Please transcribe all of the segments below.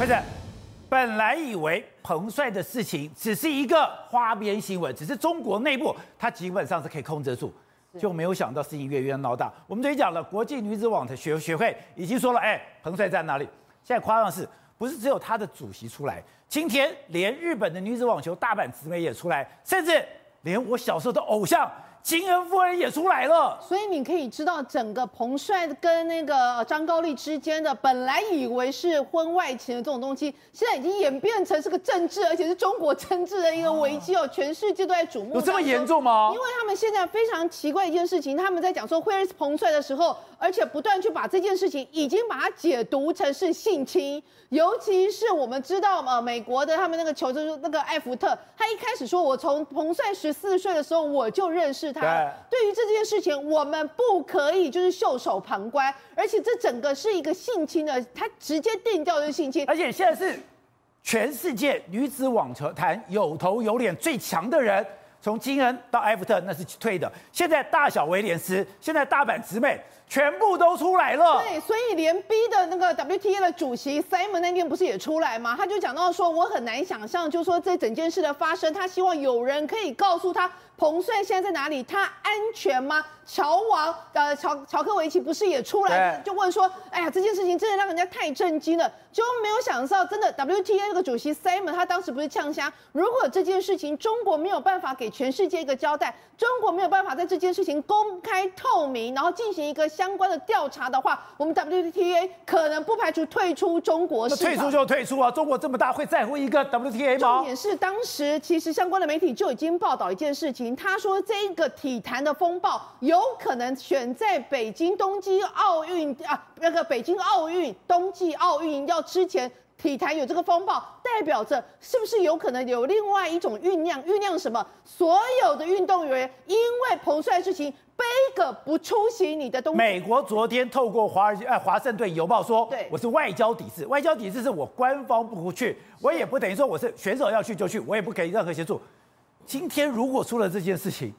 不是，本来以为彭帅的事情只是一个花边新闻，只是中国内部他基本上是可以控制住，就没有想到事情越越闹大。我们这里讲了，国际女子网的学学会已经说了，哎，彭帅在哪里？现在夸张的是，不是只有他的主席出来，今天连日本的女子网球大阪直美也出来，甚至连我小时候的偶像。金恩夫人也出来了，所以你可以知道，整个彭帅跟那个张高丽之间的，本来以为是婚外情的这种东西，现在已经演变成是个政治，而且是中国政治的一个危机哦，全世界都在瞩目。有这么严重吗？因为他们现在非常奇怪一件事情，他们在讲说会是彭帅的时候，而且不断去把这件事情已经把它解读成是性侵，尤其是我们知道嘛，美国的他们那个求证那个艾福特，他一开始说我从彭帅十四岁的时候我就认识。他对。于这件事情，我们不可以就是袖手旁观，而且这整个是一个性侵的，他直接定调就是性侵，而且现在是全世界女子网球坛有头有脸最强的人，从金恩到埃弗特那是退的，现在大小威廉斯，现在大阪直美。全部都出来了，对，所以连 B 的那个 WTA 的主席 Simon 那天不是也出来吗？他就讲到说，我很难想象，就是说这整件事的发生，他希望有人可以告诉他，彭帅现在在哪里，他安全吗？乔王呃乔乔科维奇不是也出来就问说，哎呀，这件事情真的让人家太震惊了，就没有想到真的 WTA 那个主席 Simon 他当时不是呛声，如果这件事情中国没有办法给全世界一个交代，中国没有办法在这件事情公开透明，然后进行一个。相关的调查的话，我们 WTA 可能不排除退出中国市场。退出就退出啊！中国这么大，会在乎一个 WTA 吗？重点是当时其实相关的媒体就已经报道一件事情，他说这个体坛的风暴有可能选在北京冬季奥运啊，那个北京奥运冬季奥运要之前，体坛有这个风暴，代表着是不是有可能有另外一种酝酿？酝酿什么？所有的运动员因为彭帅事情。背个不出席你的东西。美国昨天透过华尔街呃华盛顿邮报说，对，我是外交抵制，外交抵制是我官方不去，我也不等于说我是选手要去就去，我也不给任何协助。今天如果出了这件事情。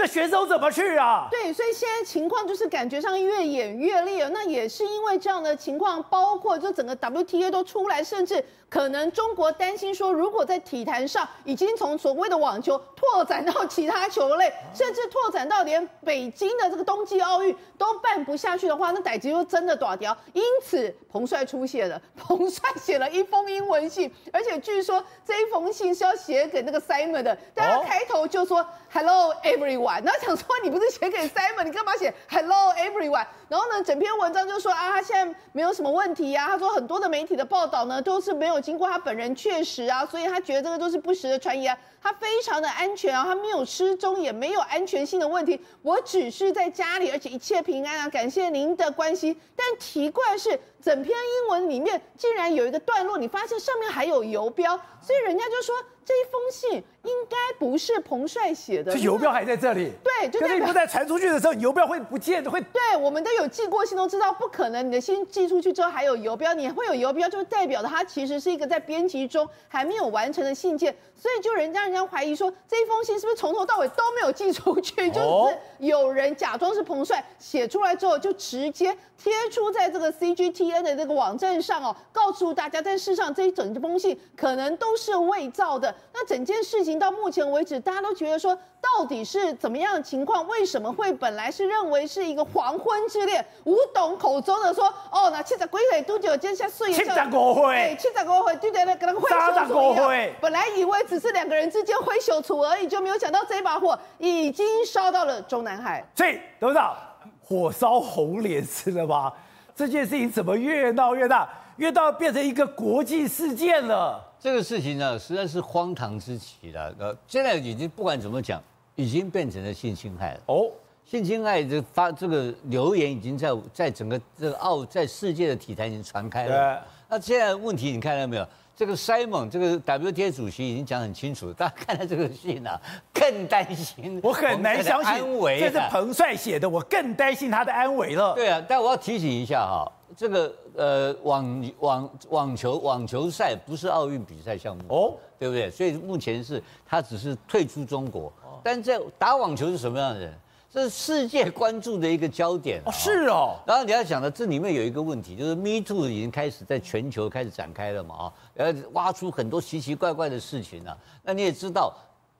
那选手怎么去啊？对，所以现在情况就是感觉上越演越烈。那也是因为这样的情况，包括就整个 WTA 都出来，甚至可能中国担心说，如果在体坛上已经从所谓的网球拓展到其他球类，甚至拓展到连北京的这个冬季奥运都办不下去的话，那代志就真的大条。因此，彭帅出现了，彭帅写了一封英文信，而且据说这一封信是要写给那个 Simon 的，但他开头就说。Hello everyone，然后想说你不是写给 Simon，你干嘛写 Hello everyone？然后呢，整篇文章就说啊，他现在没有什么问题、啊。他说很多的媒体的报道呢都是没有经过他本人确实啊，所以他觉得这个都是不实的传言、他非常的安全啊，他没有失踪，也没有安全性的问题。我只是在家里，而且一切平安啊，感谢您的关心。但奇怪是，整篇英文里面竟然有一个段落，你发现上面还有游标，所以人家就说。这一封信应该不是彭帅写的，这邮标还在这里。对，就可是你不在传出去的时候，邮标会不见的，会。对，我们都有寄过信，都知道不可能。你的信寄出去之后还有邮标，你会有邮标，就代表的它其实是一个在编辑中还没有完成的信件。所以就人家人家怀疑说，这一封信是不是从头到尾都没有寄出去？就是有人假装是彭帅写出来之后，就直接贴出在这个 CGTN 的这个网站上哦，告诉大家。但事实上，这一整封信可能都是伪造的。那整件事情到目前为止，大家都觉得说，到底是怎么样的情况？为什么会本来是认为是一个黄昏之恋？吴董口中的说，哦，那七十几岁都就接下岁月，七十五岁，七十五岁就在那跟他挥手处一样。本来以为只是两个人之间挥手处而已，就没有想到这把火已经烧到了中南海。所以董事长，火烧红脸是了吧？这件事情怎么越闹越大，越到变成一个国际事件了？这个事情呢，实在是荒唐之极了。呃，现在已经不管怎么讲，已经变成了性侵害了。哦，性侵害这发这个流言已经在在整个这个澳在世界的体坛已经传开了。对。那现在问题你看到没有？这个 Simon 这个 WTA 主席已经讲很清楚，大家看到这个信啊，更担心。我很难相信这是彭帅写的，我更担心他的安危了。对啊，但我要提醒一下哈。这个呃网网网球网球赛不是奥运比赛项目哦，对不对？所以目前是他只是退出中国，但在打网球是什么样的人？这是世界关注的一个焦点哦，是哦。然后你要想的，这里面有一个问题，就是 Me Too 已经开始在全球开始展开了嘛啊，然后挖出很多奇奇怪怪的事情啊。那你也知道，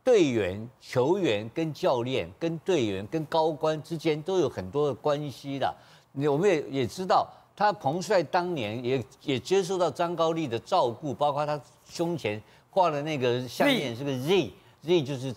队员、球员跟教练、跟队员、跟高官之间都有很多的关系的。你我们也也知道，他彭帅当年也也接受到张高丽的照顾，包括他胸前画的那个项链是个 Z，Z 就是。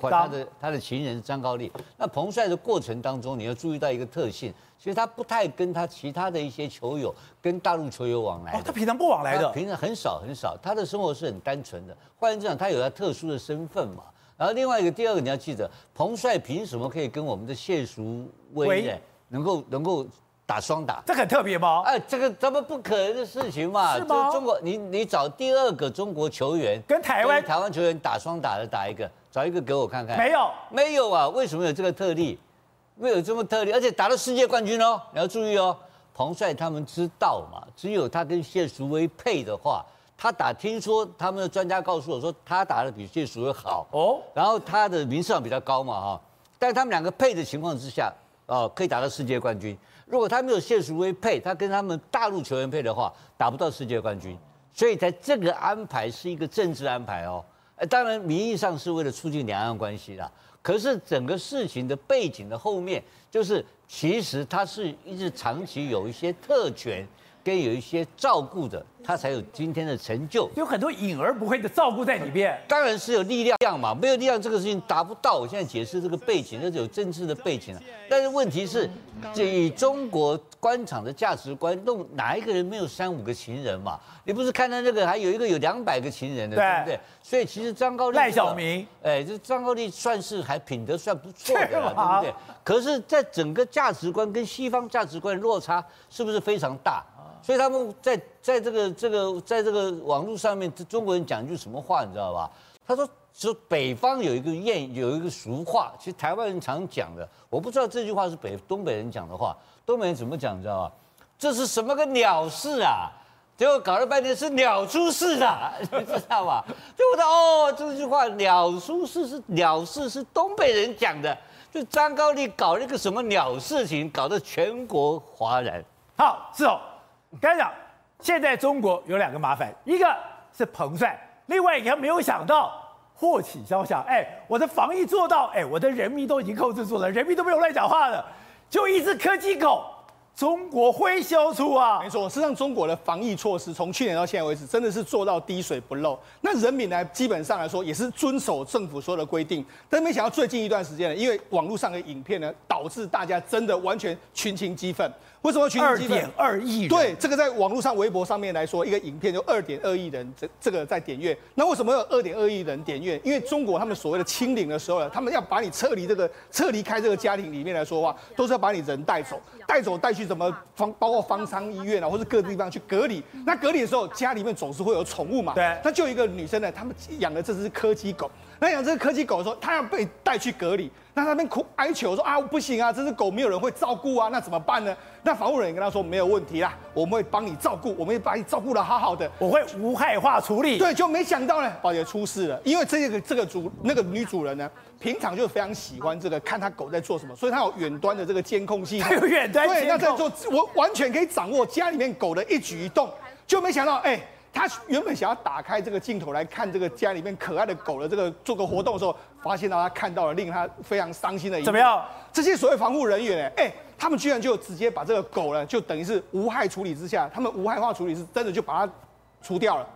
他的他的情人张高丽，那彭帅的过程当中，你要注意到一个特性，其实他不太跟他其他的一些球友跟大陆球友往来。哦，他平常不往来的，平常很少很少，他的生活是很单纯的。换言之讲，他有他特殊的身份嘛。然后另外一个，第二个你要记得，彭帅凭什么可以跟我们的谢淑薇呢？能够能够打双打？这很特别吗？哎，这个咱们不可能的事情嘛？是吗？中国，你你找第二个中国球员跟台湾台湾球员打双打的打一个。找一个给我看看，没有，没有啊？为什么有这个特例？没有这么特例，而且打到世界冠军哦！你要注意哦，彭帅他们知道嘛？只有他跟谢淑薇配的话，他打，听说他们的专家告诉我说，他打的比谢淑薇好哦，然后他的名次上比较高嘛哈。但是他们两个配的情况之下，哦，可以打到世界冠军。如果他没有谢淑薇配，他跟他们大陆球员配的话，打不到世界冠军。所以在这个安排是一个政治安排哦。呃，当然，名义上是为了促进两岸关系啦。可是整个事情的背景的后面，就是其实他是一直长期有一些特权。跟有一些照顾的，他才有今天的成就。有很多隐而不会的照顾在里面。当然是有力量嘛，没有力量这个事情达不到。我现在解释这个背景，那是有政治的背景了。但是问题是，以中国官场的价值观，弄哪一个人没有三五个情人嘛？你不是看到那个还有一个有两百个情人的，对不对？所以其实张高丽、赖小民，哎，这张高丽算是还品德算不错的了，对不对？可是，在整个价值观跟西方价值观落差是不是非常大？所以他们在在这个这个在这个网络上面，这中国人讲一句什么话，你知道吧？他说，说北方有一个谚，有一个俗话，其实台湾人常讲的，我不知道这句话是北东北人讲的话，东北人怎么讲，你知道吧？这是什么个鸟事啊？结果搞了半天是鸟出事的，你知道吧？结果他哦，这句话鸟出事是鸟事是东北人讲的，就张高丽搞了一个什么鸟事情，搞得全国哗然。好，是哦。刚才讲，现在中国有两个麻烦，一个是彭帅，另外一个没有想到祸起萧墙。哎，我的防疫做到，哎，我的人民都已经控制住了，人民都没有乱讲话了，就一只柯基狗。中国会消除啊？没错，实际上中国的防疫措施从去年到现在为止，真的是做到滴水不漏。那人民呢，基本上来说也是遵守政府所有的规定。但没想到最近一段时间呢，因为网络上的影片呢，导致大家真的完全群情激愤。为什么群情激愤？二点二亿人。对，这个在网络上、微博上面来说，一个影片就二点二亿人，这这个在点阅。那为什么有二点二亿人点阅？因为中国他们所谓的清零的时候呢，他们要把你撤离这个撤离开这个家庭里面来说的话，都是要把你人带走，带走带去。什么方包括方舱医院啊，或者各地方去隔离？那隔离的时候，家里面总是会有宠物嘛。对。那就一个女生呢，他们养的这只柯基狗。那养这个柯基狗的时候，它要被带去隔离。那他们哭哀求说啊，不行啊，这只狗没有人会照顾啊，那怎么办呢？那防护人员跟他说没有问题啦，我们会帮你照顾，我们会把你照顾的好好的，我会无害化处理。对，就没想到呢，宝姐出事了，因为这个这个主那个女主人呢。平常就非常喜欢这个看他狗在做什么，所以他有远端的这个监控系统，有远端对，那在做我完全可以掌握家里面狗的一举一动，就没想到，哎，他原本想要打开这个镜头来看这个家里面可爱的狗的这个做个活动的时候，发现到他看到了令他非常伤心的一幕。怎么样？这些所谓防护人员，哎，他们居然就直接把这个狗呢，就等于是无害处理之下，他们无害化处理是真的就把它除掉了。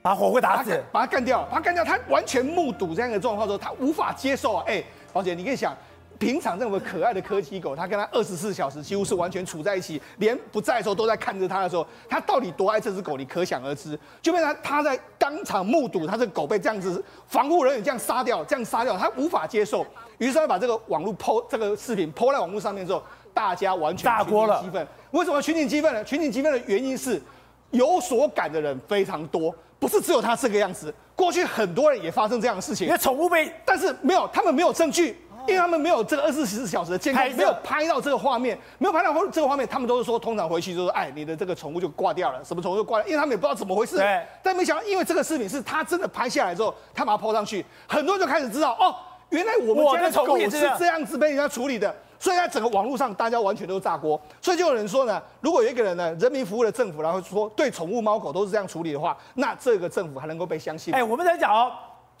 把火会打死，把他干掉，把他干掉。他完全目睹这样的状况之后，他无法接受啊！哎、欸，宝姐，你可以想，平常这么可爱的柯基狗，它跟它二十四小时几乎是完全处在一起，连不在的时候都在看着它的时候，它到底多爱这只狗，你可想而知。就变成它在当场目睹它这狗被这样子防护人员这样杀掉，这样杀掉，它无法接受。于是他把这个网络 po 这个视频 po 在网络上面之后，大家完全大锅了激愤。为什么群情激愤呢？群情激愤的原因是有所感的人非常多。不是只有他这个样子，过去很多人也发生这样的事情。因为宠物被，但是没有，他们没有证据，因为他们没有这个二十四小时的监控，没有拍到这个画面，没有拍到这个画面，他们都是说，通常回去就是，哎，你的这个宠物就挂掉了，什么宠物就挂掉，因为他们也不知道怎么回事。对。但没想到，因为这个视频是他真的拍下来之后，他把它抛上去，很多人就开始知道，哦，原来我们家的狗是这样子被人家处理的。所以在整个网络上，大家完全都炸锅。所以就有人说呢，如果有一个人呢，人民服务的政府，然后说对宠物猫狗都是这样处理的话，那这个政府还能够被相信？哎，我们在讲哦，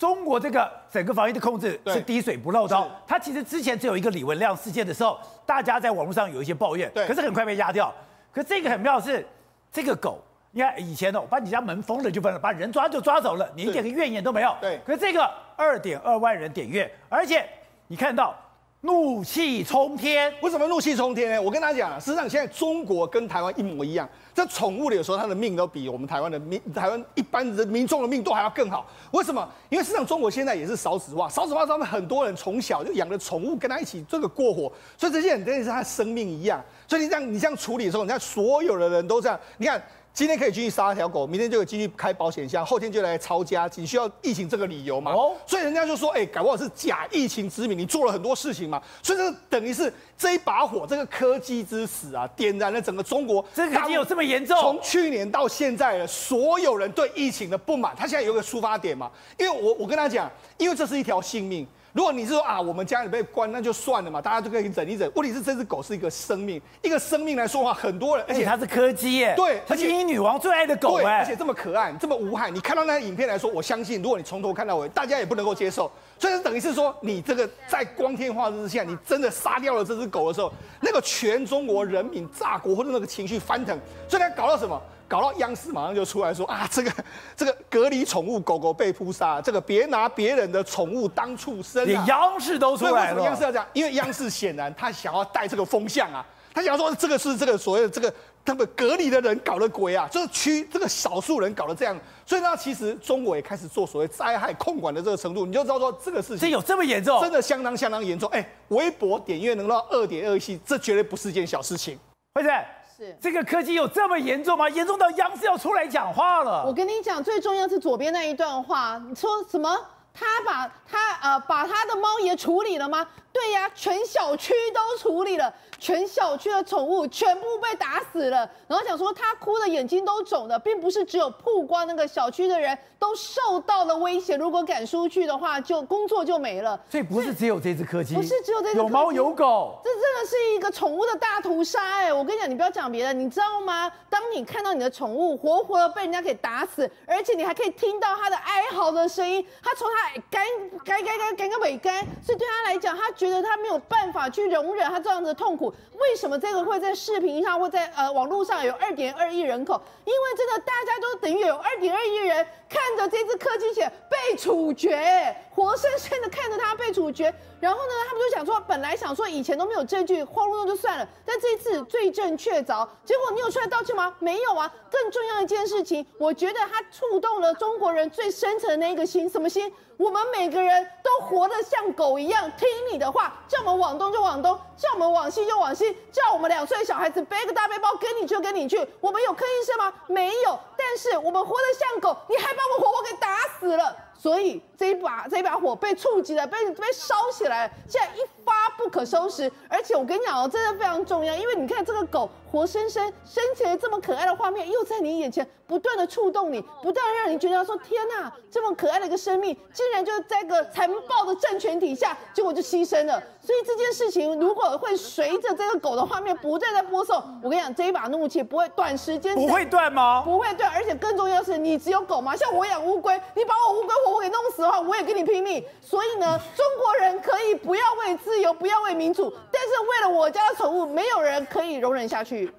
中国这个整个防疫的控制是滴水不漏的。它其实之前只有一个李文亮事件的时候，大家在网络上有一些抱怨，可是很快被压掉。可是这个很妙的是，这个狗，你看以前哦，把你家门封了就封了，把人抓就抓走了，你一点个怨言都没有。对。可是这个二点二万人点阅，而且你看到。怒气冲天，为什么怒气冲天呢？我跟大家讲，事实上现在中国跟台湾一模一样，这宠物有时候它的命都比我们台湾的民、台湾一般人民众的命都还要更好。为什么？因为实际上中国现在也是少子化，少子化他们很多人从小就养了宠物跟他一起这个过活，所以这些人真的是他生命一样。所以你这样你这样处理的时候，你看所有的人都这样，你看。今天可以进去杀一条狗，明天就可以进去开保险箱，后天就来抄家，仅需要疫情这个理由嘛？哦，所以人家就说，哎、欸，搞不好是假疫情之名，你做了很多事情嘛，所以这等于是这一把火，这个科技之死啊，点燃了整个中国。这个已经有这么严重？从去年到现在了，所有人对疫情的不满，他现在有一个出发点嘛？因为我我跟他讲，因为这是一条性命。如果你是说啊，我们家里被关，那就算了嘛，大家都可以忍一忍。问题是这只狗是一个生命，一个生命来说话，很多人，而且它是柯基耶，对，而且英女王最爱的狗哎，而且这么可爱，这么无害。你看到那个影片来说，我相信，如果你从头看到尾，大家也不能够接受。所以等于是说，你这个在光天化日之下，你真的杀掉了这只狗的时候，那个全中国人民炸锅或者那个情绪翻腾，所以它搞到什么？搞到央视马上就出来说啊，这个 这个隔离宠物狗狗被扑杀，这个别拿别人的宠物当畜生啊！连央视都出来了。为什么央视要这样？因为央视显然他想要带这个风向啊，他想要说这个是这个所谓的这个他们隔离的人搞的鬼啊，就是区这个少数人搞的这样。所以呢，其实中国也开始做所谓灾害控管的这个程度，你就知道说这个事情这有这么严重，真的相当相当严重。哎，微博点阅能到二点二亿，这绝对不是件小事情，会不会？是这个科技有这么严重吗？严重到央视要出来讲话了。我跟你讲，最重要是左边那一段话，你说什么？他把他呃把他的猫也处理了吗？对呀，全小区都处理了。全小区的宠物全部被打死了，然后讲说他哭的眼睛都肿了，并不是只有曝光那个小区的人都受到了威胁，如果赶出去的话，就工作就没了。所以不是只有这只柯基，不是只有这只，有猫有狗，这真的是一个宠物的大屠杀哎！我跟你讲，你不要讲别的，你知道吗？当你看到你的宠物活活的被人家给打死，而且你还可以听到它的哀嚎的声音，它从它干干干干干个尾干，所以对他来讲，他觉得他没有办法去容忍他这样子的痛苦。为什么这个会在视频上或在呃网络上有二点二亿人口？因为真的大家都等于有二点二亿人看着这只柯基犬被处决，活生生的看着它被处决。然后呢，他们就想说，本来想说以前都没有证据，慌乱就算了，但这一次罪证确凿。结果你有出来道歉吗？没有啊。更重要一件事情，我觉得它触动了中国人最深层的那个心，什么心？我们每个人都活得像狗一样，听你的话，叫我们往东就往东，叫我们往西就往西，叫我们两岁小孩子背个大背包跟你去就跟你去。我们有吭一声吗？没有。但是我们活得像狗，你还把我们活活给打死了。所以这一把这一把火被触及了，被被烧起来了，现在一发不可收拾。而且我跟你讲哦，真的非常重要，因为你看这个狗活生生生前这么可爱的画面，又在你眼前不断的触动你，不断让你觉得说天哪，这么可爱的一个生命，竟然就在个残暴的政权底下，结果就牺牲了。所以这件事情如果会随着这个狗的画面不断在播送，我跟你讲，这一把怒气不会短时间不会断吗？不会断，而且更重要的是，你只有狗吗？像我养乌龟，你把我乌龟活活给弄死的话，我也跟你拼命。所以呢，中国人可以不要为自由，不要为民主，但是为了我家的宠物，没有人可以容忍下去。